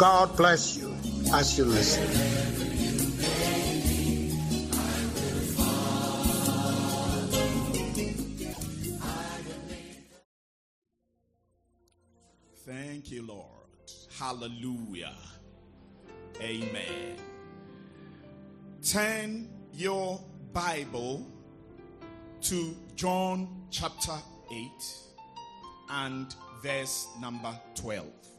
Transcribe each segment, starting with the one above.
God bless you as you listen. Thank you, Lord. Hallelujah. Amen. Turn your Bible to John chapter 8 and verse number 12.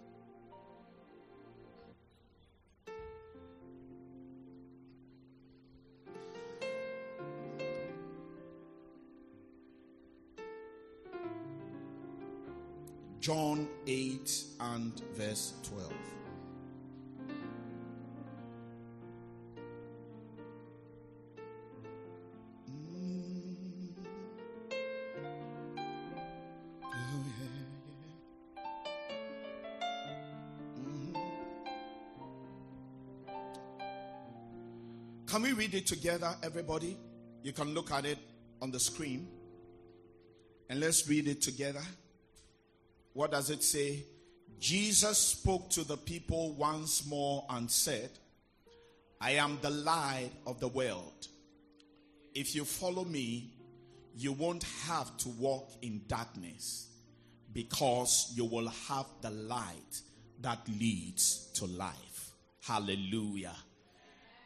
John 8 and verse 12. Can we read it together, everybody? You can look at it on the screen. And let's read it together. What does it say? Jesus spoke to the people once more and said, I am the light of the world. If you follow me, you won't have to walk in darkness because you will have the light that leads to life. Hallelujah.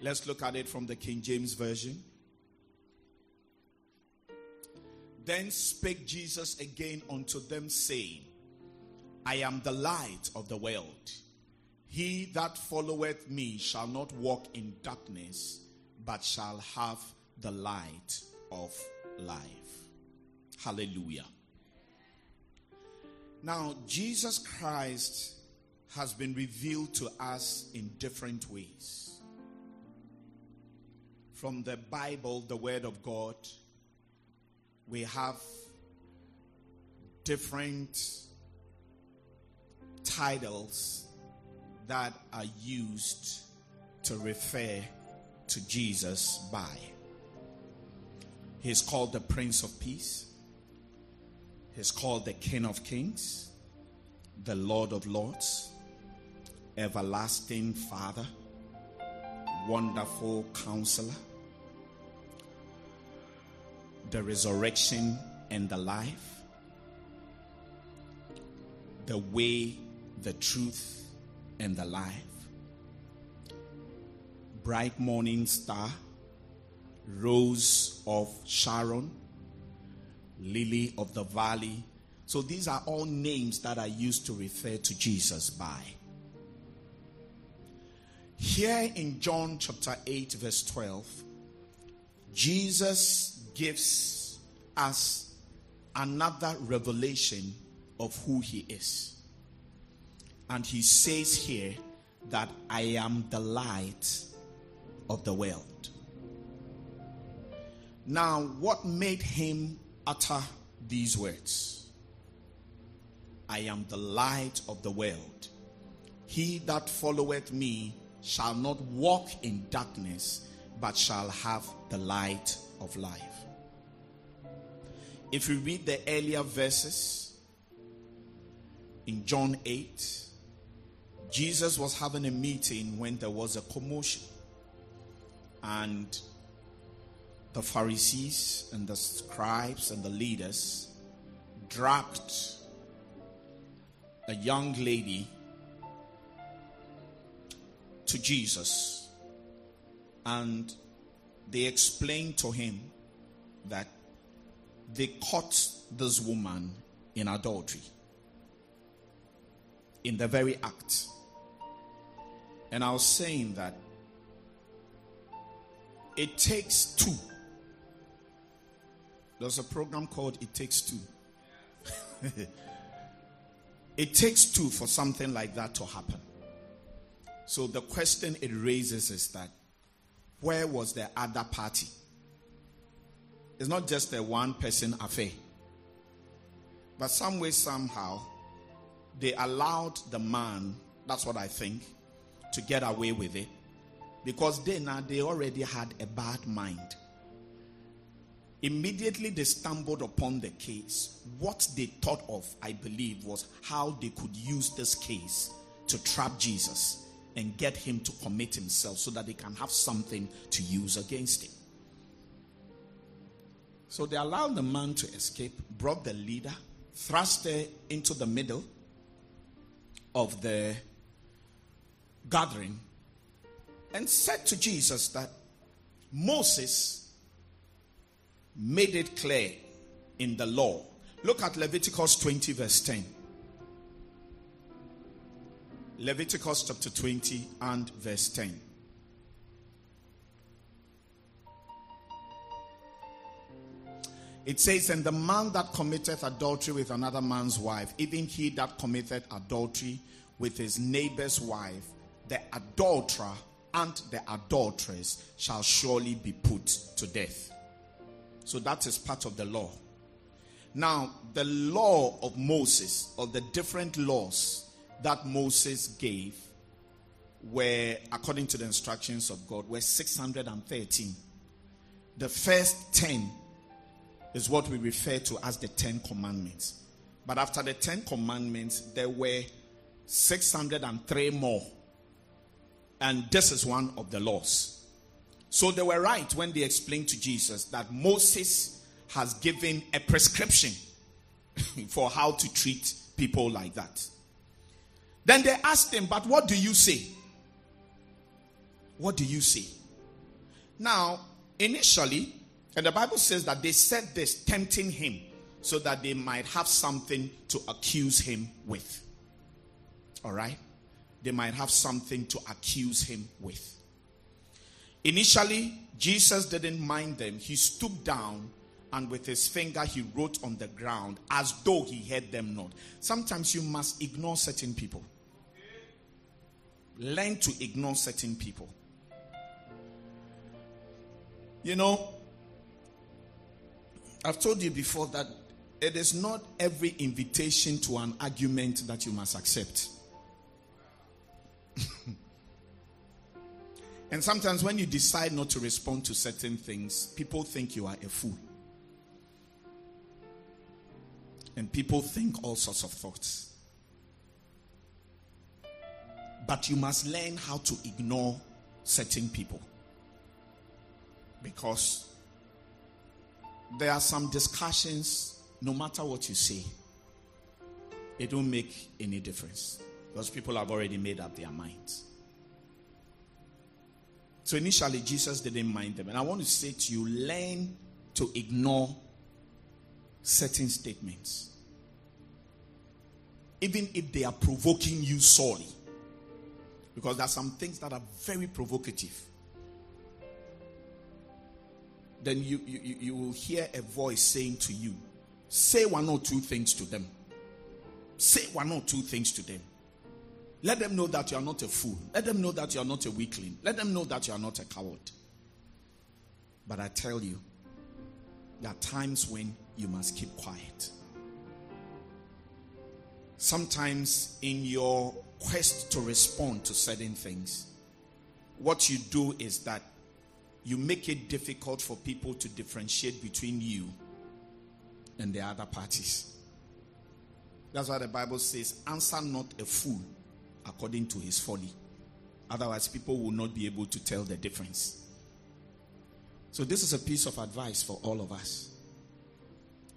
Let's look at it from the King James Version. Then spake Jesus again unto them, saying, I am the light of the world. He that followeth me shall not walk in darkness, but shall have the light of life. Hallelujah. Now, Jesus Christ has been revealed to us in different ways. From the Bible, the Word of God, we have different titles that are used to refer to Jesus by. He's called the Prince of Peace. He's called the King of Kings, the Lord of Lords, Everlasting Father, Wonderful Counselor, the Resurrection and the Life, the Way, the Truth, and the Life, Bright Morning Star, Rose of Sharon, Lily of the Valley. So these are all names that are used to refer to Jesus by. Here in John chapter 8, verse 12, Jesus gives us another revelation of who he is. And he says here that I am the light of the world. Now, what made him utter these words? I am the light of the world. He that followeth me shall not walk in darkness, but shall have the light of life. If you read the earlier verses in John 8, Jesus was having a meeting when there was a commotion. And the Pharisees and the scribes and the leaders dragged a young lady to Jesus and they explained to him that they caught this woman in adultery in the very act. And I was saying that it takes two. There's a program called It Takes Two. it takes two for something like that to happen. So the question it raises is that where was the other party? It's not just a one person affair. But some way, somehow, they allowed the man, that's what I think, to get away with it. Because they now they already had a bad mind. Immediately they stumbled upon the case. What they thought of, I believe, was how they could use this case to trap Jesus and get him to commit himself so that they can have something to use against him. So they allowed the man to escape, brought the leader, thrust her into the middle of the gathering, and said to Jesus that Moses made it clear in the law. Look at Leviticus 20, verse 10. Leviticus chapter 20 and verse 10. It says, And the man that committeth adultery with another man's wife, even he that committeth adultery with his neighbor's wife, the adulterer and the adulteress shall surely be put to death. So that is part of the law. Now, the law of Moses, or the different laws that Moses gave, were, according to the instructions of God, were 613. The first 10 is what we refer to as the Ten Commandments. But after the Ten Commandments, there were 603 more. And this is one of the laws. So they were right when they explained to Jesus that Moses has given a prescription for how to treat people like that. Then they asked him, But what do you say? What do you say? Now, initially, and the Bible says that they said this, tempting him, so that they might have something to accuse him with. All right? They might have something to accuse him with. Initially, Jesus didn't mind them. He stooped down and with his finger he wrote on the ground as though he heard them not. Sometimes you must ignore certain people. Learn to ignore certain people. You know, I've told you before that it is not every invitation to an argument that you must accept. and sometimes when you decide not to respond to certain things, people think you are a fool. And people think all sorts of thoughts. But you must learn how to ignore certain people. Because there are some discussions, no matter what you say, it won't make any difference because people have already made up their minds. So initially, Jesus didn't mind them. And I want to say to you learn to ignore certain statements, even if they are provoking you sorely. Because there are some things that are very provocative then you, you, you will hear a voice saying to you, say one or two things to them. Say one or two things to them. Let them know that you are not a fool. Let them know that you are not a weakling. Let them know that you are not a coward. But I tell you, there are times when you must keep quiet. Sometimes, in your quest to respond to certain things, what you do is that you make it difficult for people to differentiate between you and the other parties. That's why the Bible says, Answer not a fool according to his folly. Otherwise, people will not be able to tell the difference. So, this is a piece of advice for all of us.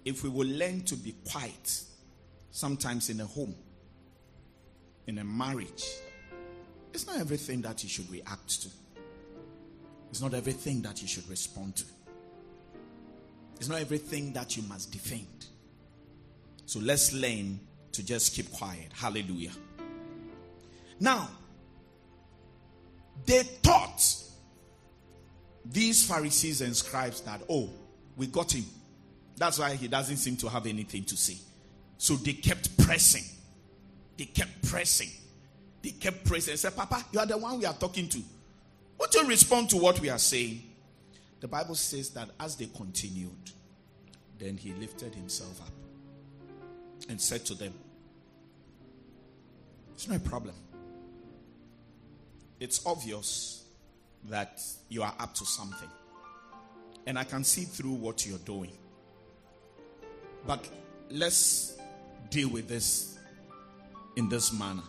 If we will learn to be quiet, sometimes in a home, in a marriage, it's not everything that you should react to. It's not everything that you should respond to. It's not everything that you must defend. So let's learn to just keep quiet. Hallelujah. Now, they thought these Pharisees and scribes that, oh, we got him. That's why he doesn't seem to have anything to say. So they kept pressing. They kept pressing. They kept pressing. and said, Papa, you are the one we are talking to. Would you respond to what we are saying? The Bible says that as they continued, then he lifted himself up and said to them, It's no problem. It's obvious that you are up to something. And I can see through what you're doing. But let's deal with this in this manner.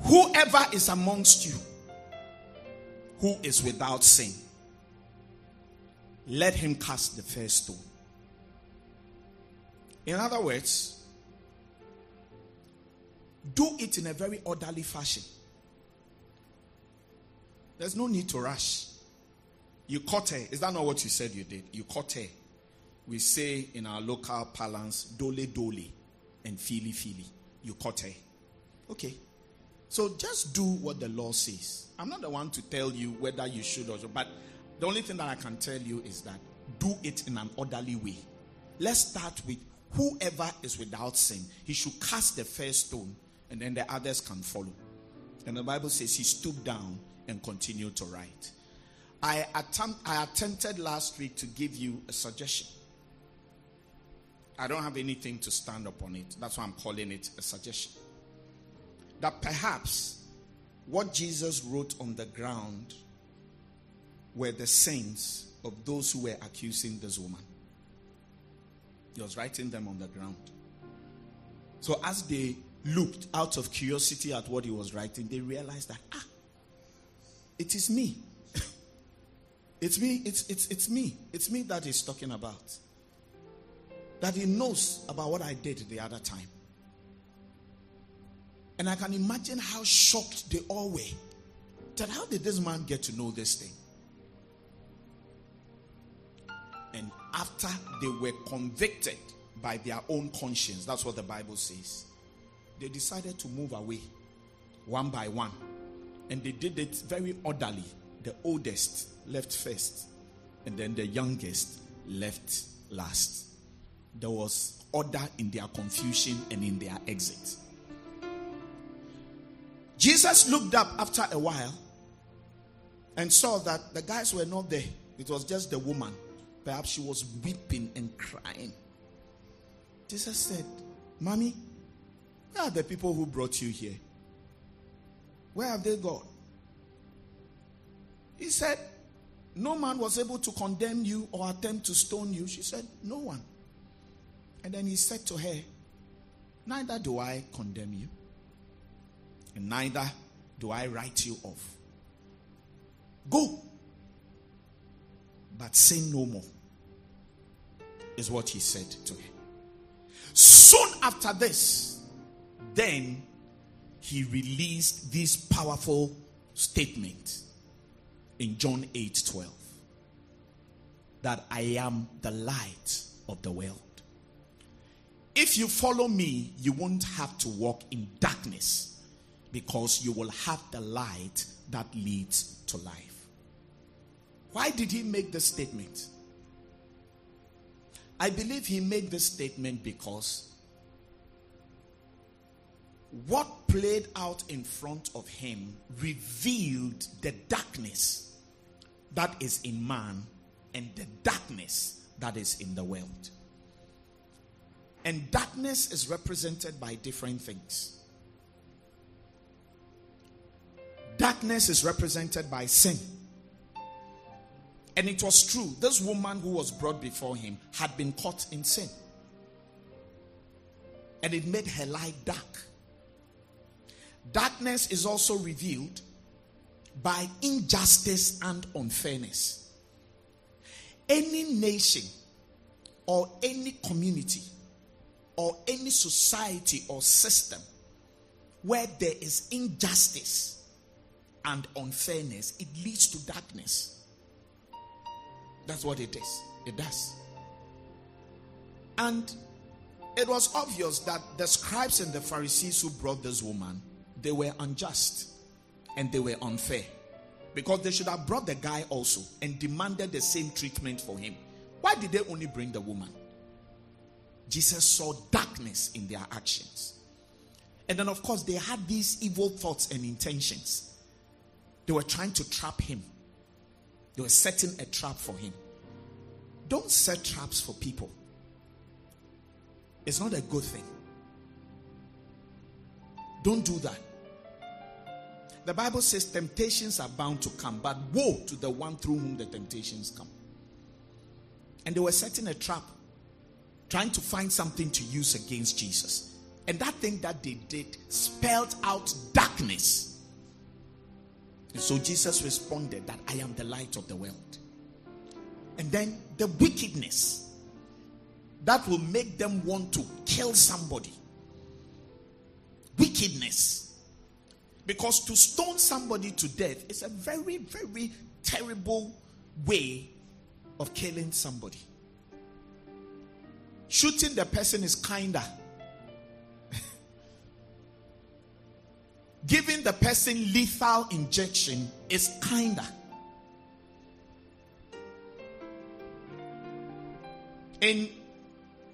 Whoever is amongst you who is without sin, let him cast the first stone. In other words, do it in a very orderly fashion. There's no need to rush. You caught her. Is that not what you said you did? You caught her. We say in our local parlance, dole dole and feely feely. You caught her. Okay. So just do what the law says. I'm not the one to tell you whether you should or should, but the only thing that I can tell you is that do it in an orderly way. Let's start with whoever is without sin. He should cast the first stone, and then the others can follow. And the Bible says he stooped down and continue to write. I, attempt, I attempted last week to give you a suggestion. I don't have anything to stand upon it. That's why I'm calling it a suggestion. That perhaps what Jesus wrote on the ground were the sins of those who were accusing this woman. He was writing them on the ground. So as they looked out of curiosity at what he was writing, they realized that, ah, it is me. it's me, it's, it's, it's me. It's me that he's talking about that he knows about what I did the other time. And I can imagine how shocked they all were. That how did this man get to know this thing? And after they were convicted by their own conscience, that's what the Bible says, they decided to move away one by one. And they did it very orderly. The oldest left first, and then the youngest left last there was order in their confusion and in their exit. Jesus looked up after a while and saw that the guys were not there. It was just the woman. Perhaps she was weeping and crying. Jesus said, Mommy, where are the people who brought you here? Where have they gone? He said, No man was able to condemn you or attempt to stone you. She said, No one. And then he said to her, Neither do I condemn you, and neither do I write you off. Go, but sin no more, is what he said to her. Soon after this, then he released this powerful statement in John 8 12 that I am the light of the world. If you follow me, you won't have to walk in darkness because you will have the light that leads to life. Why did he make this statement? I believe he made this statement because what played out in front of him revealed the darkness that is in man and the darkness that is in the world. And darkness is represented by different things. Darkness is represented by sin. And it was true. This woman who was brought before him had been caught in sin. And it made her life dark. Darkness is also revealed by injustice and unfairness. Any nation or any community or any society or system where there is injustice and unfairness, it leads to darkness. That's what it is. It does. And it was obvious that the scribes and the Pharisees who brought this woman, they were unjust and they were unfair. Because they should have brought the guy also and demanded the same treatment for him. Why did they only bring the woman? Jesus saw darkness in their actions. And then, of course, they had these evil thoughts and intentions. They were trying to trap him, they were setting a trap for him. Don't set traps for people, it's not a good thing. Don't do that. The Bible says temptations are bound to come, but woe to the one through whom the temptations come. And they were setting a trap, trying to find something to use against Jesus. And that thing that they did spelled out darkness. And so Jesus responded that I am the light of the world. And then the wickedness that will make them want to kill somebody. Wickedness. Because to stone somebody to death is a very, very terrible way of killing somebody. Shooting the person is kinder. Giving the person lethal injection is kinder. In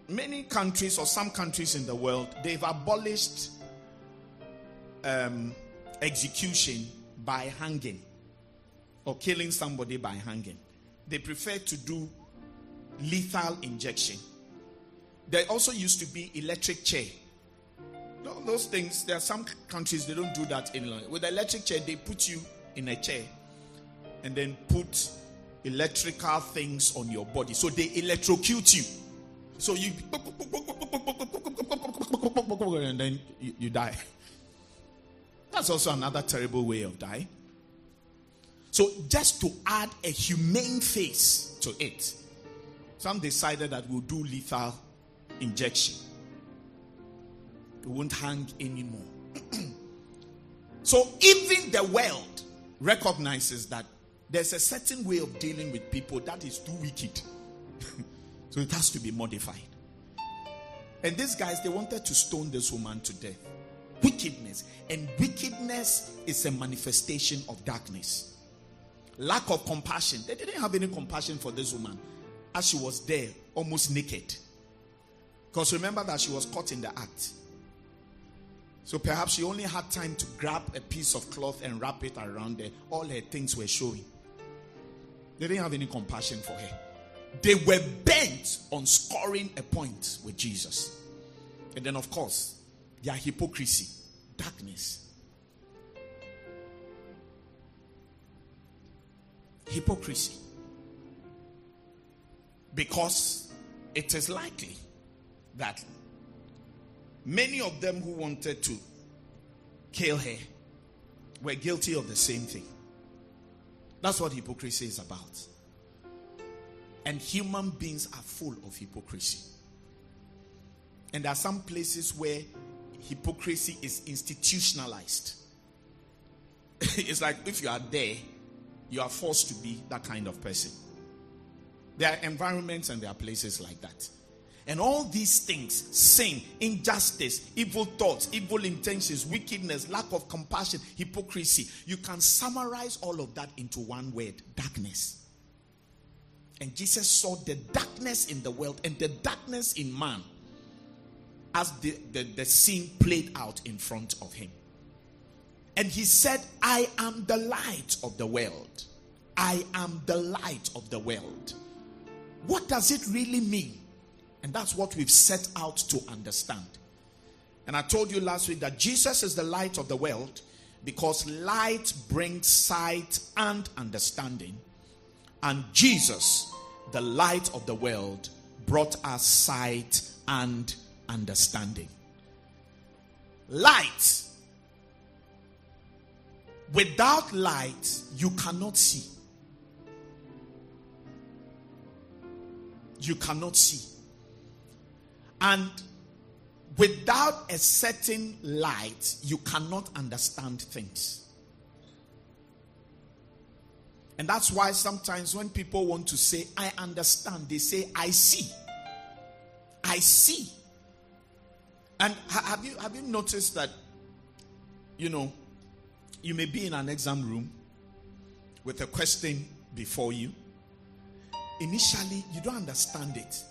many countries or some countries in the world, they've abolished um, execution by hanging or killing somebody by hanging. They prefer to do lethal injection. There also used to be electric chair. Those things, there are some countries they don't do that in law. With the electric chair, they put you in a chair and then put electrical things on your body. So they electrocute you. So you and then you, you die. That's also another terrible way of dying. So, just to add a humane face to it, some decided that we'll do lethal injection. We won't hang anymore. so, even the world recognizes that there's a certain way of dealing with people that is too wicked. so, it has to be modified. And these guys, they wanted to stone this woman to death. Wickedness. And wickedness is a manifestation of darkness lack of compassion. They didn't have any compassion for this woman as she was there, almost naked. Because remember that she was caught in the act. So perhaps she only had time to grab a piece of cloth and wrap it around her. All her things were showing. They didn't have any compassion for her. They were bent on scoring a point with Jesus. And then, of course, their hypocrisy, darkness. hypocrisy. Because it is likely that many of them who wanted to kill her were guilty of the same thing. That's what hypocrisy is about. And human beings are full of hypocrisy. And there are some places where hypocrisy is institutionalized. it's like if you are there, you are forced to be that kind of person. There are environments and there are places like that. And all these things sin, injustice, evil thoughts, evil intentions, wickedness, lack of compassion, hypocrisy you can summarize all of that into one word darkness. And Jesus saw the darkness in the world and the darkness in man as the, the, the scene played out in front of him. And he said, I am the light of the world. I am the light of the world. What does it really mean? And that's what we've set out to understand. And I told you last week that Jesus is the light of the world because light brings sight and understanding. And Jesus, the light of the world, brought us sight and understanding. Light Without light, you cannot see. You cannot see. And without a certain light, you cannot understand things. And that's why sometimes when people want to say, I understand, they say, I see. I see. And have you have you noticed that, you know, you may be in an exam room with a question before you. Initially, you don't understand it.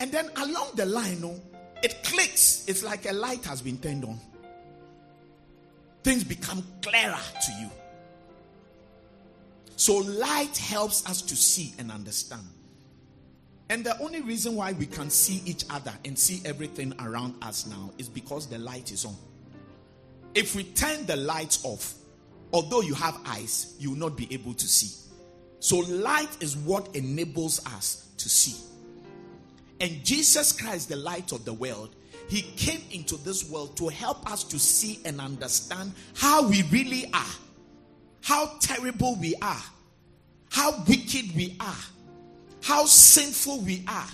And then along the line, no, it clicks. It's like a light has been turned on. Things become clearer to you. So, light helps us to see and understand. And the only reason why we can see each other and see everything around us now is because the light is on. If we turn the lights off, although you have eyes, you will not be able to see. So, light is what enables us to see. And Jesus Christ, the light of the world, he came into this world to help us to see and understand how we really are, how terrible we are, how wicked we are, how sinful we are,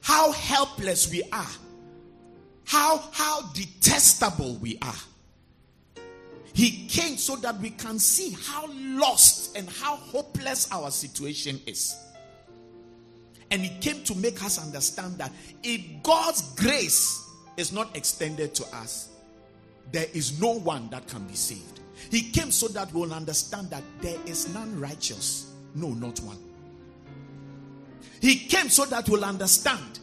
how helpless we are, how, how detestable we are. He came so that we can see how lost and how hopeless our situation is. And he came to make us understand that if God's grace is not extended to us, there is no one that can be saved. He came so that we'll understand that there is none righteous, no, not one. He came so that we'll understand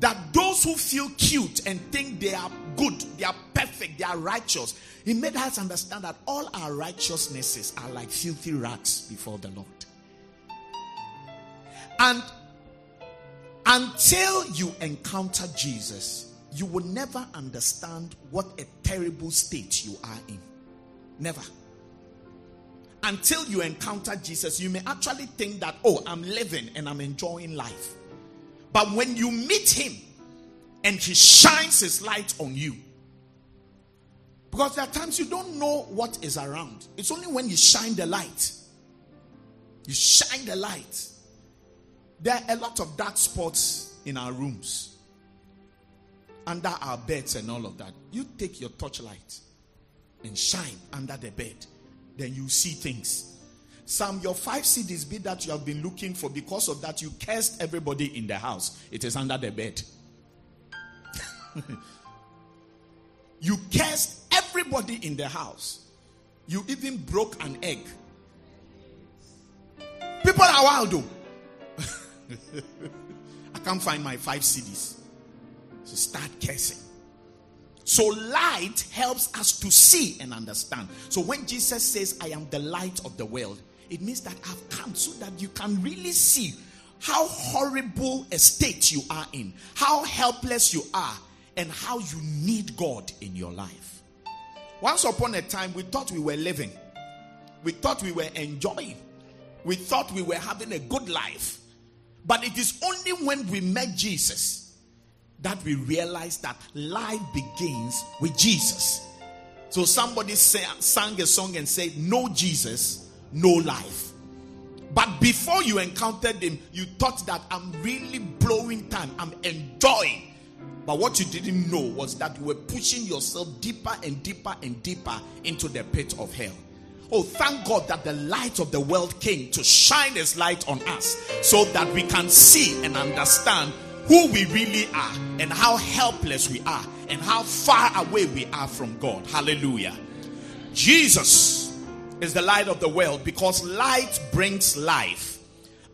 that those who feel cute and think they are good, they are perfect, they are righteous, he made us understand that all our righteousnesses are like filthy rags before the Lord. And until you encounter Jesus, you will never understand what a terrible state you are in. Never. Until you encounter Jesus, you may actually think that, oh, I'm living and I'm enjoying life. But when you meet Him and He shines His light on you, because there are times you don't know what is around, it's only when you shine the light. You shine the light there are a lot of dark spots in our rooms, under our beds, and all of that. You take your torchlight and shine under the bed, then you see things. Some your five cedis be that you have been looking for because of that you cursed everybody in the house. It is under the bed. you cursed everybody in the house. You even broke an egg. People are wild though. I can't find my five cedis. So start cursing. So light helps us to see and understand. So when Jesus says, I am the light of the world, it means that I've come so that you can really see how horrible a state you are in, how helpless you are, and how you need God in your life. Once upon a time, we thought we were living, we thought we were enjoying, we thought we were having a good life. But it is only when we met Jesus that we realize that life begins with Jesus. So somebody sang a song and said, No Jesus, no life. But before you encountered him, you thought that I'm really blowing time, I'm enjoying. But what you didn't know was that you were pushing yourself deeper and deeper and deeper into the pit of hell. Oh, thank God that the light of the world came to shine His light on us so that we can see and understand who we really are and how helpless we are and how far away we are from God. Hallelujah. Jesus is the light of the world because light brings life.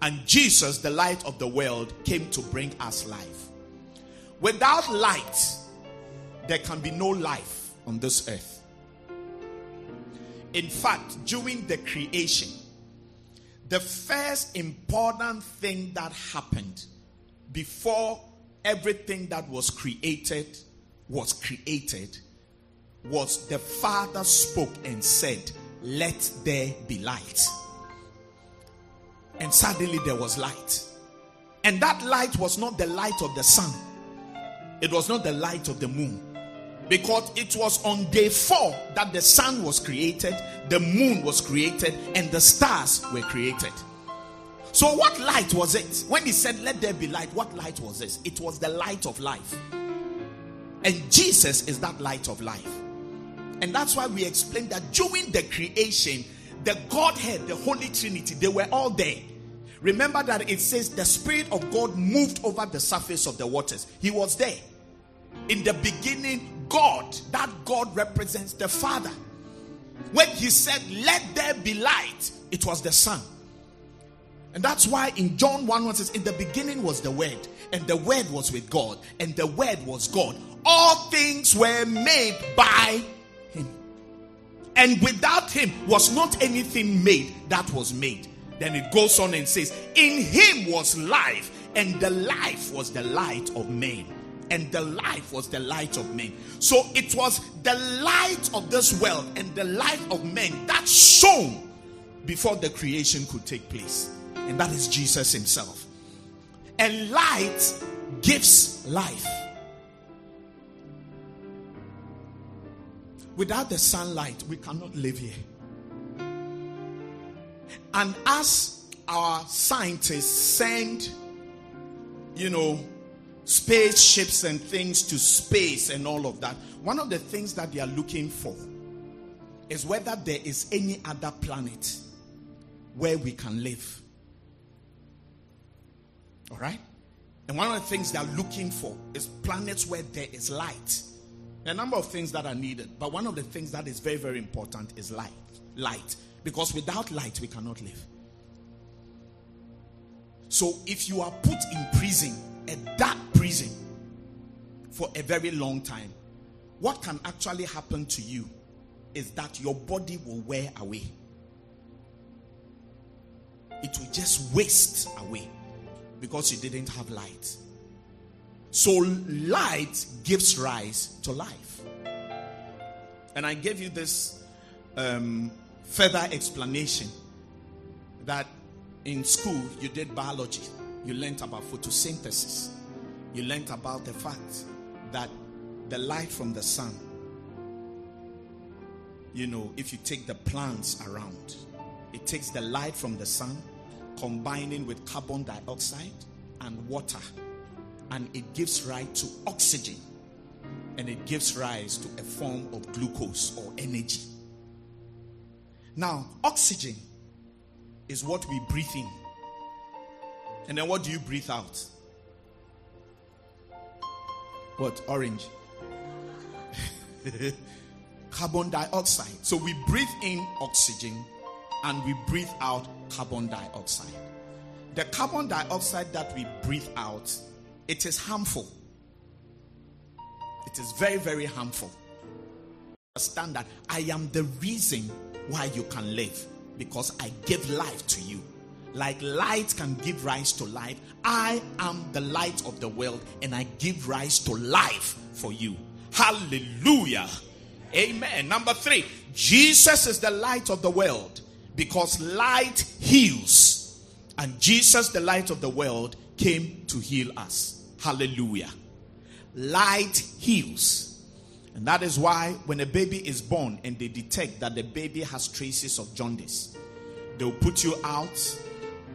And Jesus, the light of the world, came to bring us life. Without light, there can be no life on this earth. In fact, during the creation, the first important thing that happened before everything that was created was created was the Father spoke and said, Let there be light. And suddenly there was light. And that light was not the light of the sun, it was not the light of the moon, because it was on day four that the sun was created, the moon was created, and the stars were created. So, what light was it? When he said, Let there be light, what light was this? It was the light of life. And Jesus is that light of life. And that's why we explained that during the creation, the Godhead, the Holy Trinity, they were all there. Remember that it says the Spirit of God moved over the surface of the waters. He was there. In the beginning, God, that God represents the Father. When he said, Let there be light, it was the Son. And that's why in John 1 1 says, In the beginning was the Word, and the Word was with God, and the Word was God. All things were made by Him. And without Him was not anything made that was made. Then it goes on and says, In Him was life, and the life was the light of men. And the life was the light of men. So it was the light of this world and the life of men that shone before the creation could take place and that is Jesus Himself. And light gives life. Without the sunlight, we cannot live here. And as our scientists send, you know, spaceships and things to space and all of that, one of the things that they are looking for is whether there is any other planet where we can live. All right? And one of the things they're looking for is planets where there is light. There are a number of things that are needed, but one of the things that is very, very important is light. Light. Because without light, we cannot live. So if you are put in prison, a dark prison, for a very long time, what can actually happen to you is that your body will wear away. It will just waste away because you didn't have light. So light gives rise to life. And I gave you this um, further explanation that in school you did biology, you learned about photosynthesis, you learned about the fact that the light from the sun, you know, if you take the plants around, it takes the light from the sun combining with carbon dioxide and water, and it gives rise to oxygen and it gives rise to a form of glucose or energy. Now, oxygen is what we breathe in. And then what do you breathe out? What? Orange. carbon dioxide. So we breathe in oxygen and we breathe out carbon dioxide. The carbon dioxide that we breathe out, it is harmful. It is very, very harmful. Understand that I am the reason why you can live because I give life to you. Like light can give rise to life, I am the light of the world and I give rise to life for you. Hallelujah. Amen. Number three, Jesus is the light of the world because light heals. And Jesus, the light of the world, came to heal us. Hallelujah. Light heals. And that is why when a baby is born and they detect that the baby has traces of jaundice, they'll put you out.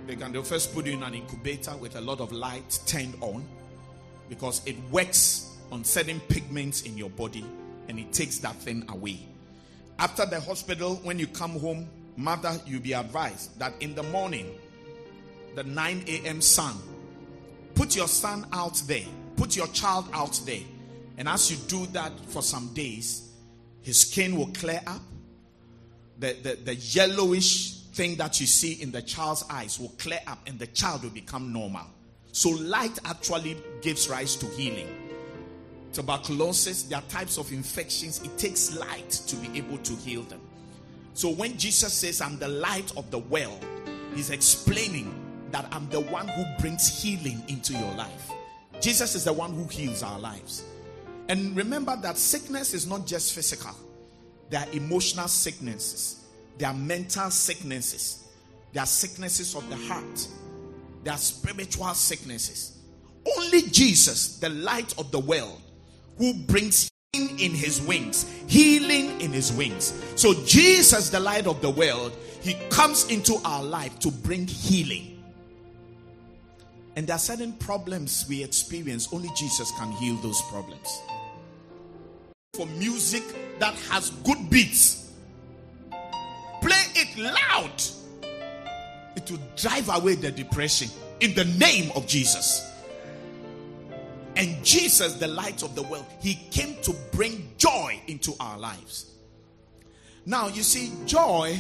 They can they'll first put you in an incubator with a lot of light turned on because it works on certain pigments in your body and it takes that thing away. After the hospital, when you come home, mother, you be advised that in the morning, the 9 a.m. sun, put your son out there, put your child out there. And as you do that for some days, his skin will clear up. The, the, the yellowish thing that you see in the child's eyes will clear up and the child will become normal. So, light actually gives rise to healing. Tuberculosis, there are types of infections, it takes light to be able to heal them. So when Jesus says, I'm the light of the world, he's explaining that I'm the one who brings healing into your life. Jesus is the one who heals our lives. And remember that sickness is not just physical, there are emotional sicknesses, there are mental sicknesses, there are sicknesses of the heart, there are spiritual sicknesses. Only Jesus, the light of the world, who brings in his wings, healing in his wings. So, Jesus, the light of the world, he comes into our life to bring healing. And there are certain problems we experience, only Jesus can heal those problems. For music that has good beats, play it loud, it will drive away the depression in the name of Jesus. And Jesus, the light of the world, he came to bring joy into our lives. Now, you see, joy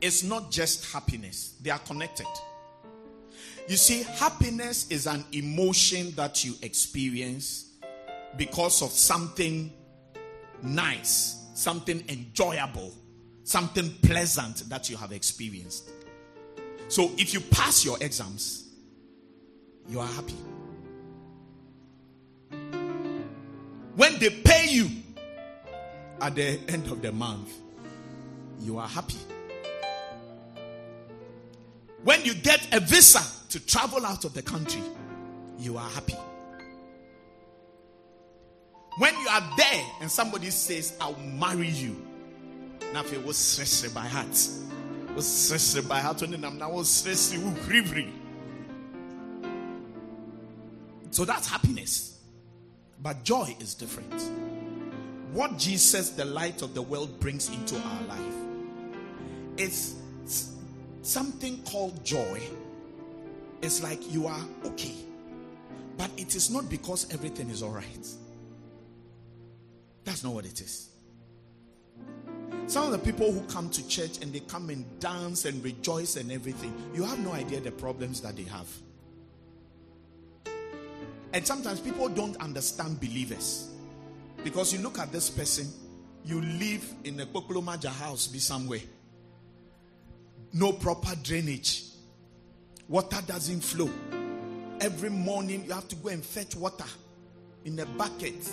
is not just happiness, they are connected. You see, happiness is an emotion that you experience because of something nice, something enjoyable, something pleasant that you have experienced. So if you pass your exams, you are happy. When they pay you at the end of the month, you are happy. When you get a visa to travel out of the country, you are happy. When you are there and somebody says, I'll marry you, now it was stressed by heart, was stressed by heart, now stressed So that's happiness. But joy is different. What Jesus, the light of the world, brings into our life is something called joy. It's like you are okay, but it is not because everything is all right. That's not what it is. Some of the people who come to church and they come and dance and rejoice and everything, you have no idea the problems that they have. And sometimes people don't understand believers. Because you look at this person, you live in a Kokolomaja house, be somewhere. No proper drainage. Water doesn't flow. Every morning you have to go and fetch water in a bucket.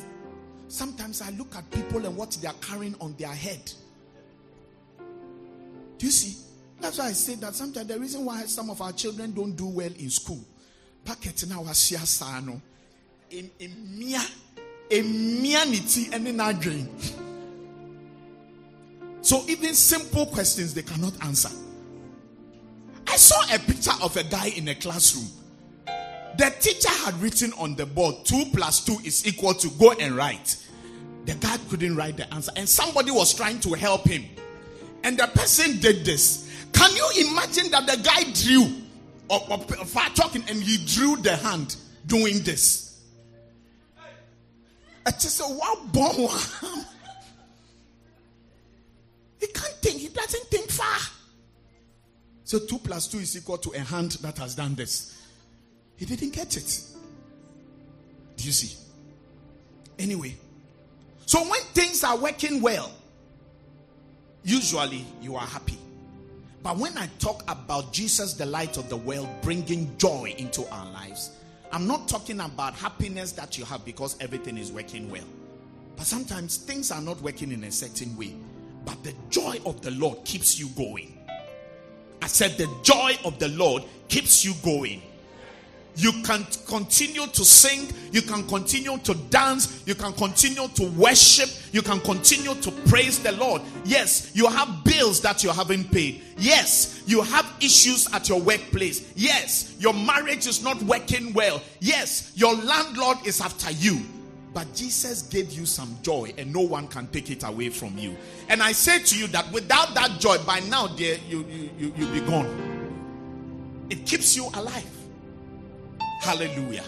Sometimes I look at people and what they are carrying on their head. Do you see? That's why I say that sometimes the reason why some of our children don't do well in school packet na wahyia saa no emia emia ne ti ɛne n'adwen. So even simple questions they cannot answer. I saw a picture of a guy in a classroom. The teacher had written on the board 2 plus 2 is equal to go and write. The guy couldn't write the answer and somebody was trying to help him. And the person did this. Can you imagine that the guy drew or, or, or talking and he drew the hand doing this. I just said, what bomb? He can't think, he doesn't think far. So two plus two is equal to a hand that has done this. He didn't get it. Do you see? Anyway, so when things are working well, usually you are happy. But when I talk about Jesus, the light of the world, bringing joy into our lives, I'm not talking about happiness that you have because everything is working well. But sometimes things are not working in a certain way. But the joy of the Lord keeps you going. I said, the joy of the Lord keeps you going. You can continue to sing. You can continue to dance. You can continue to worship. You can continue to praise the Lord. Yes, you have bills that you haven't paid. Yes, you have issues at your workplace. Yes, your marriage is not working well. Yes, your landlord is after you. But Jesus gave you some joy and no one can take it away from you. And I say to you that without that joy, by now, dear, you, you, you, you'll be gone. It keeps you alive. Hallelujah.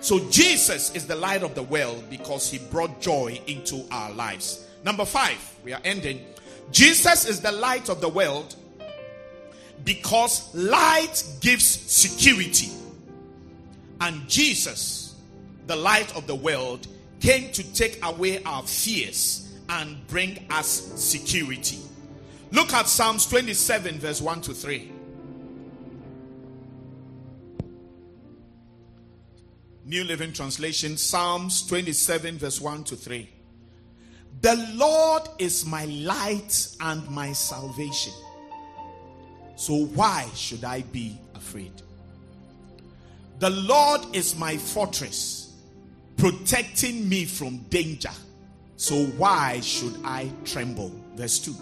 So Jesus is the light of the world because he brought joy into our lives. Number five, we are ending. Jesus is the light of the world because light gives security. And Jesus, the light of the world, came to take away our fears and bring us security. Look at Psalms 27, verse 1 to 3. New Living Translation, Psalms 27, verse 1 to 3. The Lord is my light and my salvation. So why should I be afraid? The Lord is my fortress, protecting me from danger. So why should I tremble? Verse 2.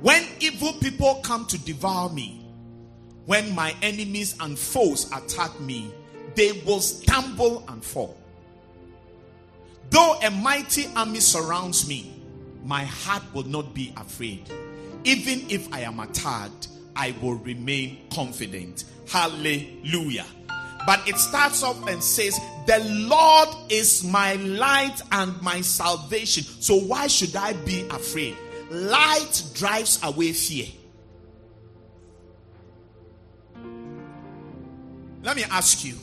When evil people come to devour me, when my enemies and foes attack me, they will stumble and fall. Though a mighty army surrounds me, my heart will not be afraid. Even if I am attacked, I will remain confident. Hallelujah. But it starts off and says, The Lord is my light and my salvation. So why should I be afraid? Light drives away fear. Let me ask you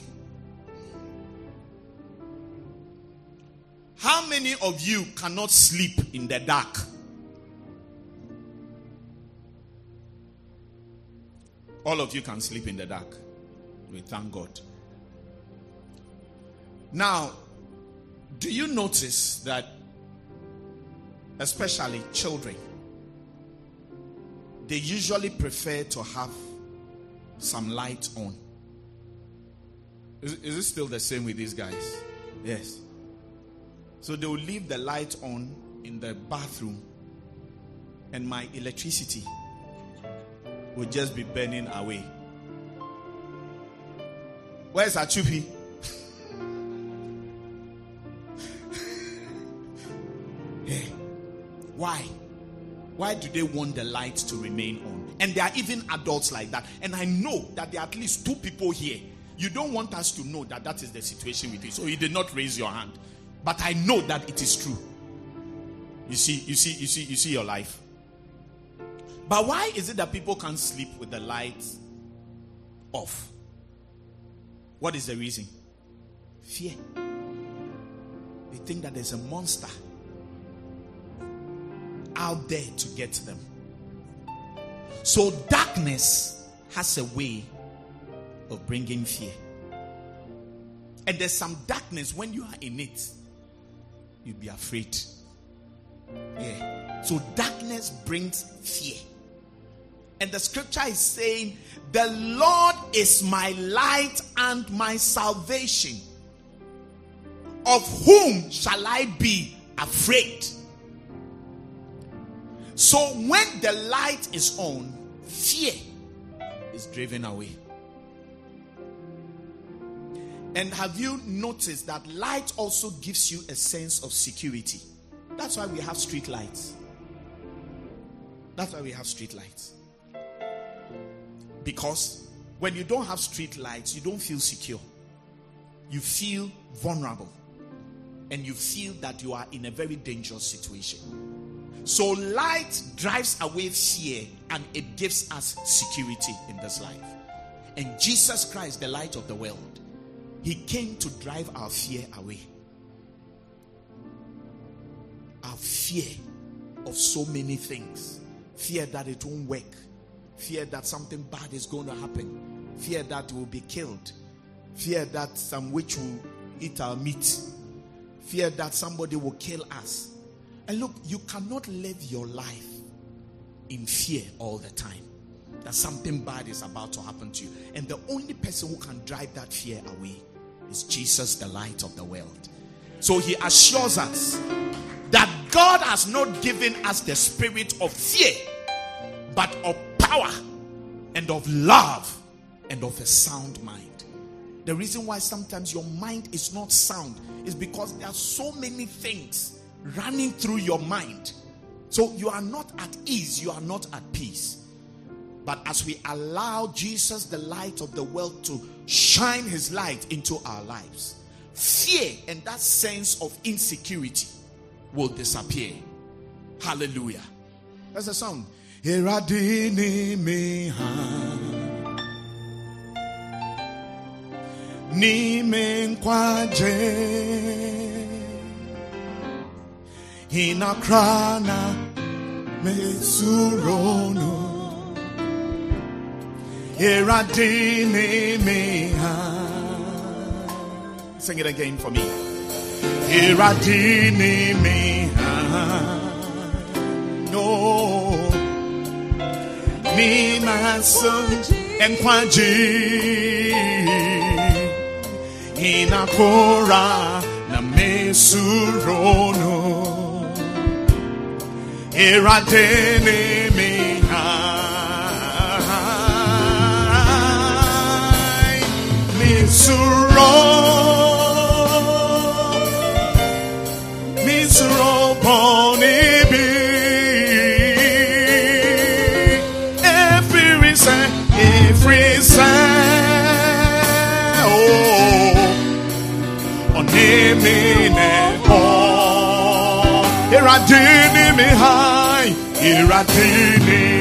How many of you cannot sleep in the dark? All of you can sleep in the dark. We thank God. Now, do you notice that, especially children, they usually prefer to have some light on? Is, is it still the same with these guys? Yes. So they will leave the light on in the bathroom, and my electricity will just be burning away. Where's Achupi? hey, why? Why do they want the light to remain on? And there are even adults like that. And I know that there are at least two people here. You don't want us to know that that is the situation with you. So you did not raise your hand. But I know that it is true. You see, you see, you see, you see your life. But why is it that people can't sleep with the lights off? What is the reason? Fear. They think that there's a monster out there to get them. So, darkness has a way of bringing fear. And there's some darkness when you are in it, you'll be afraid. Yeah. So, darkness brings fear. And the scripture is saying, The Lord is my light and my salvation. Of whom shall I be afraid? So when the light is on, fear is driven away. And have you noticed that light also gives you a sense of security? That's why we have street lights. That's why we have street lights. Because when you don't have street lights, you don't feel secure. You feel vulnerable. And you feel that you are in a very dangerous situation. So, light drives away fear and it gives us security in this life. And Jesus Christ, the light of the world, He came to drive our fear away. Our fear of so many things. Fear that it won't work, fear that something bad is going to happen, fear that we'll be killed, fear that some witch will eat our meat, fear that somebody will kill us. And look, you cannot live your life in fear all the time that something bad is about to happen to you. And the only person who can drive that fear away is Jesus, the light of the world. So he assures us that God has not given us the spirit of fear, but of power and of love and of a sound mind. The reason why sometimes your mind is not sound is because there are so many things running through your mind. So you are not at ease, you are not at peace. But as we allow Jesus, the light of the world, to shine his light into our lives, fear and that sense of insecurity will disappear. Hallelujah. That's a song. Iradini miha Nime nkwaje Hinakrana mesurono Iradini miha Sing it again for me. Iradini miha No. Ni masun enkwaji Inakora na mesurono. Iradini miha Misuro Misuro ponibi Every reason Every Oh Onimine oh Iradini mi high mi high Oh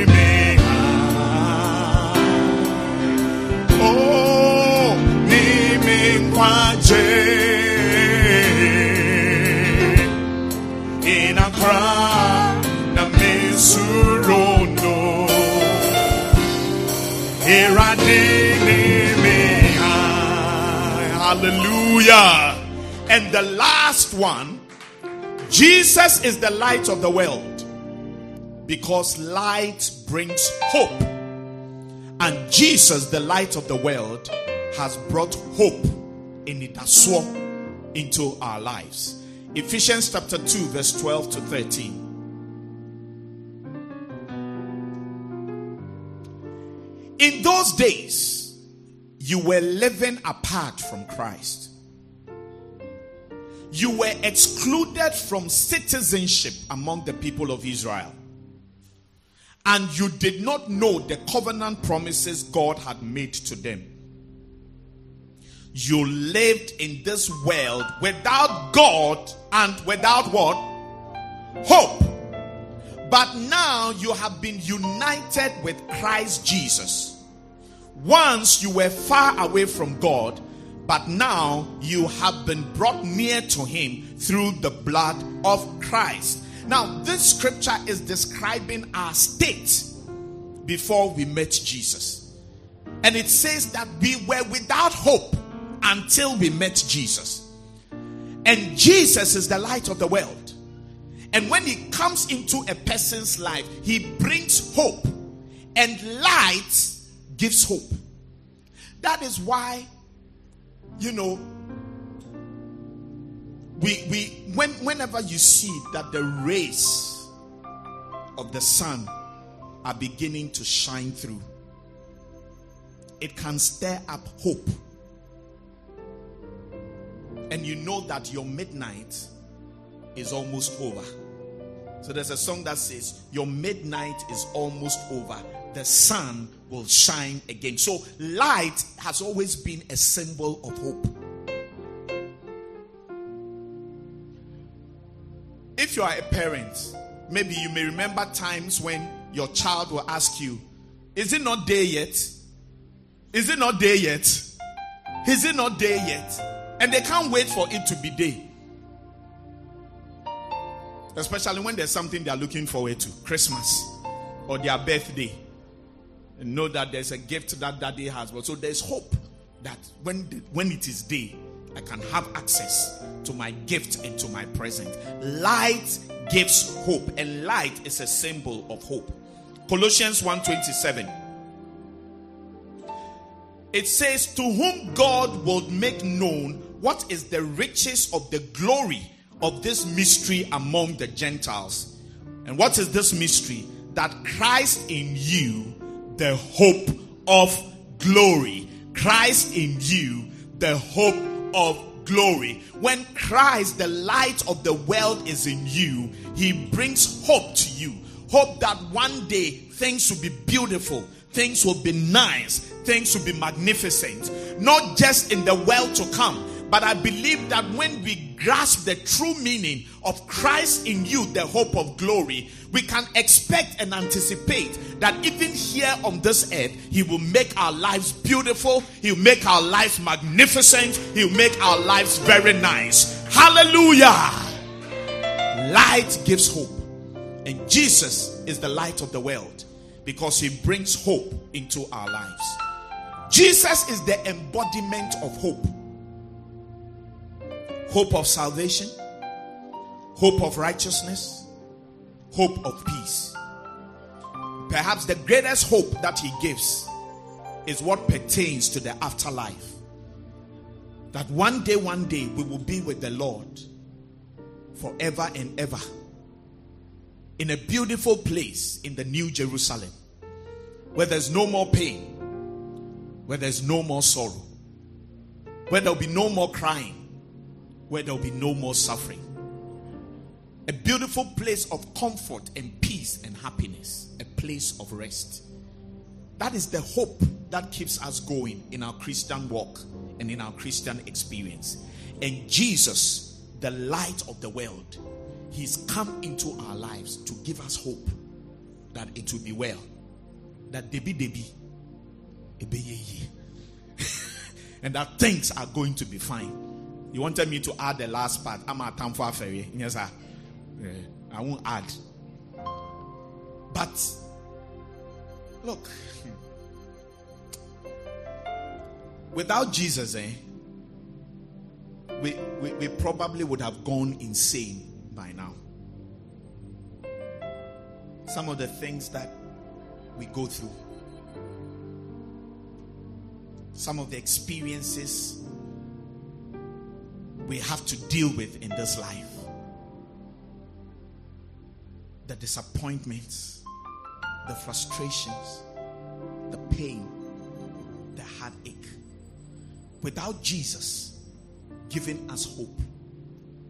Hallelujah. And the last one, Jesus is the light of the world because light brings hope. And Jesus, the light of the world, has brought hope in it as well into our lives. Ephesians chapter 2, verse 12 to 13. In those days, you were living apart from Christ. You were excluded from citizenship among the people of Israel. And you did not know the covenant promises God had made to them. You lived in this world without God and without what? Hope. But now you have been united with Christ Jesus. Once you were far away from God, but now you have been brought near to Him through the blood of Christ. Now, this scripture is describing our state before we met Jesus. And it says that we were without hope until we met Jesus. And Jesus is the light of the world. And when he comes into a person's life, he brings hope. And light gives hope. That is why, you know, we we when whenever you see that the rays of the sun are beginning to shine through, it can stir up hope. And you know that your midnight is almost over. So there's a song that says, Your midnight is almost over. The sun will shine again. So light has always been a symbol of hope. If you are a parent, maybe you may remember times when your child will ask you, Is it not day yet? Is it not day yet? Is it not day yet? And they can't wait for it to be day. Especially when there's something they're looking forward to Christmas or their birthday. Know that there's a gift that daddy has. But so there's hope that when, when it is day, I can have access to my gift and to my present. Light gives hope, and light is a symbol of hope. Colossians 1:27. It says, To whom God will make known what is the riches of the glory of this mystery among the Gentiles. And what is this mystery? That Christ in you, the hope of glory. Christ in you, the hope of glory. When Christ, the light of the world, is in you, he brings hope to you. Hope that one day things will be beautiful, things will be nice, things will be magnificent. Not just in the world to come, but I believe that when we grasp the true meaning of Christ in you, the hope of glory, we can expect and anticipate that even here on this earth, He will make our lives beautiful, He'll make our lives magnificent, He'll make our lives very nice. Hallelujah! Light gives hope, and Jesus is the light of the world because He brings hope into our lives. Jesus is the embodiment of hope hope of salvation, hope of righteousness, hope of peace. Perhaps the greatest hope that he gives is what pertains to the afterlife. That one day, one day, we will be with the Lord forever and ever in a beautiful place in the New Jerusalem where there's no more pain, where there's no more sorrow, where there'll be no more crying, where there will be no more suffering. A beautiful place of comfort and peace and happiness, a place of rest. That is the hope that keeps us going in our Christian walk and in our Christian experience. And Jesus, the light of the world, He's come into our lives to give us hope that it will be well. That debi debi, and that things are going to be fine. You wanted me to add the last part. I'm a time for ferry. Yes, sir. I won't add. But look, without Jesus, eh, we, we, we probably would have gone insane by now. Some of the things that we go through, some of the experiences we have to deal with in this life the disappointments, the frustrations, the pain, the heartache. Without Jesus giving us hope,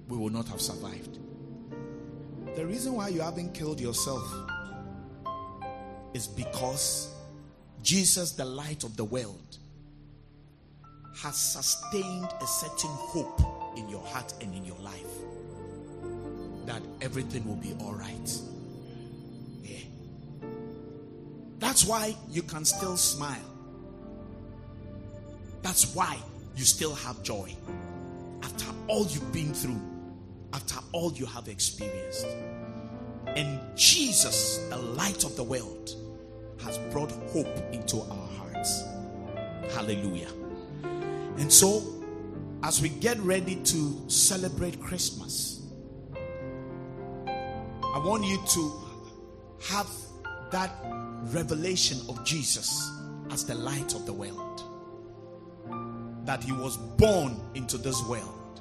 we will not have survived. The reason why you haven't killed yourself is because Jesus, the light of the world, has sustained a certain hope in your heart and in your life that everything will be all right. Yeah. That's why you can still smile. That's why you still have joy after all you've been through, after all you have experienced. And Jesus, the light of the world, has brought hope into our hearts. Hallelujah. And so, as we get ready to celebrate Christmas, I want you to have that revelation of Jesus as the light of the world. That he was born into this world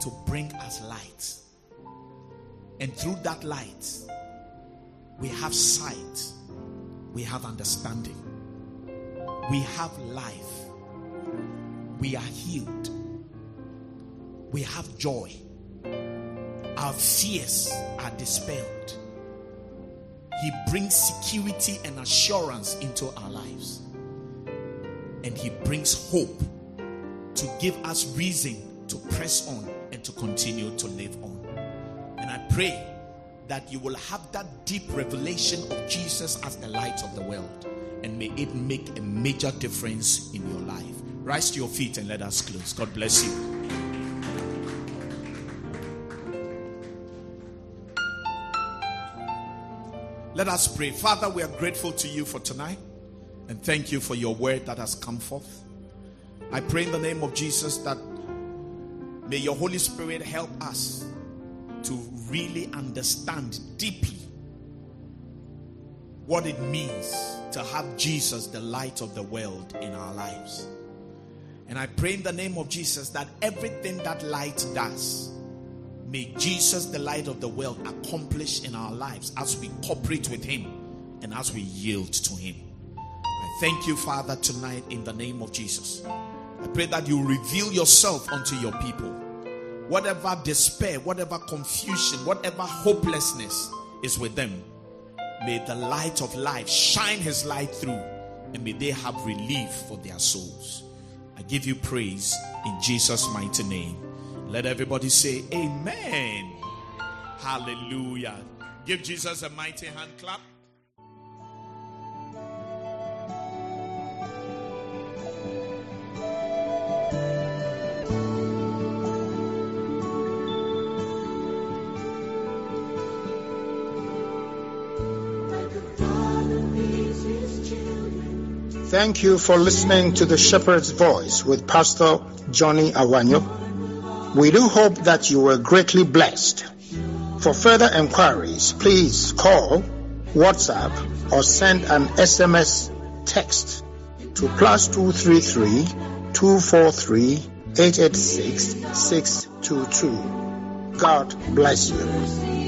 to bring us light. And through that light, we have sight, we have understanding, we have life, we are healed, we have joy, our fears are dispelled. He brings security and assurance into our lives, and He brings hope to give us reason to press on and to continue to live on. And I pray that you will have that deep revelation of Jesus as the light of the world. And may it make a major difference in your life. Rise to your feet and let us close. God bless you. Let us pray. Father, we are grateful to you for tonight and thank you for your word that has come forth. I pray in the name of Jesus that may your Holy Spirit help us to really understand deeply what it means to have Jesus, the light of the world, in our lives. And I pray in the name of Jesus that everything that light does, may Jesus, the light of the world, accomplish in our lives as we cooperate with Him and as we yield to Him. I thank you, Father, tonight in the name of Jesus. I pray that you reveal yourself unto your people whatever despair, whatever confusion, whatever hopelessness is with them, may the light of life shine his light through and may they have relief for their souls. I give you praise in Jesus' mighty name. Let everybody say, Amen. Hallelujah. Give Jesus a mighty hand clap. Thank you for listening to the Shepherd's Voice with Pastor Johnny Awanyo. We do hope that you were greatly blessed. For further inquiries, please call, WhatsApp, or send an SMS text to plus 233 243 886 622. God bless you.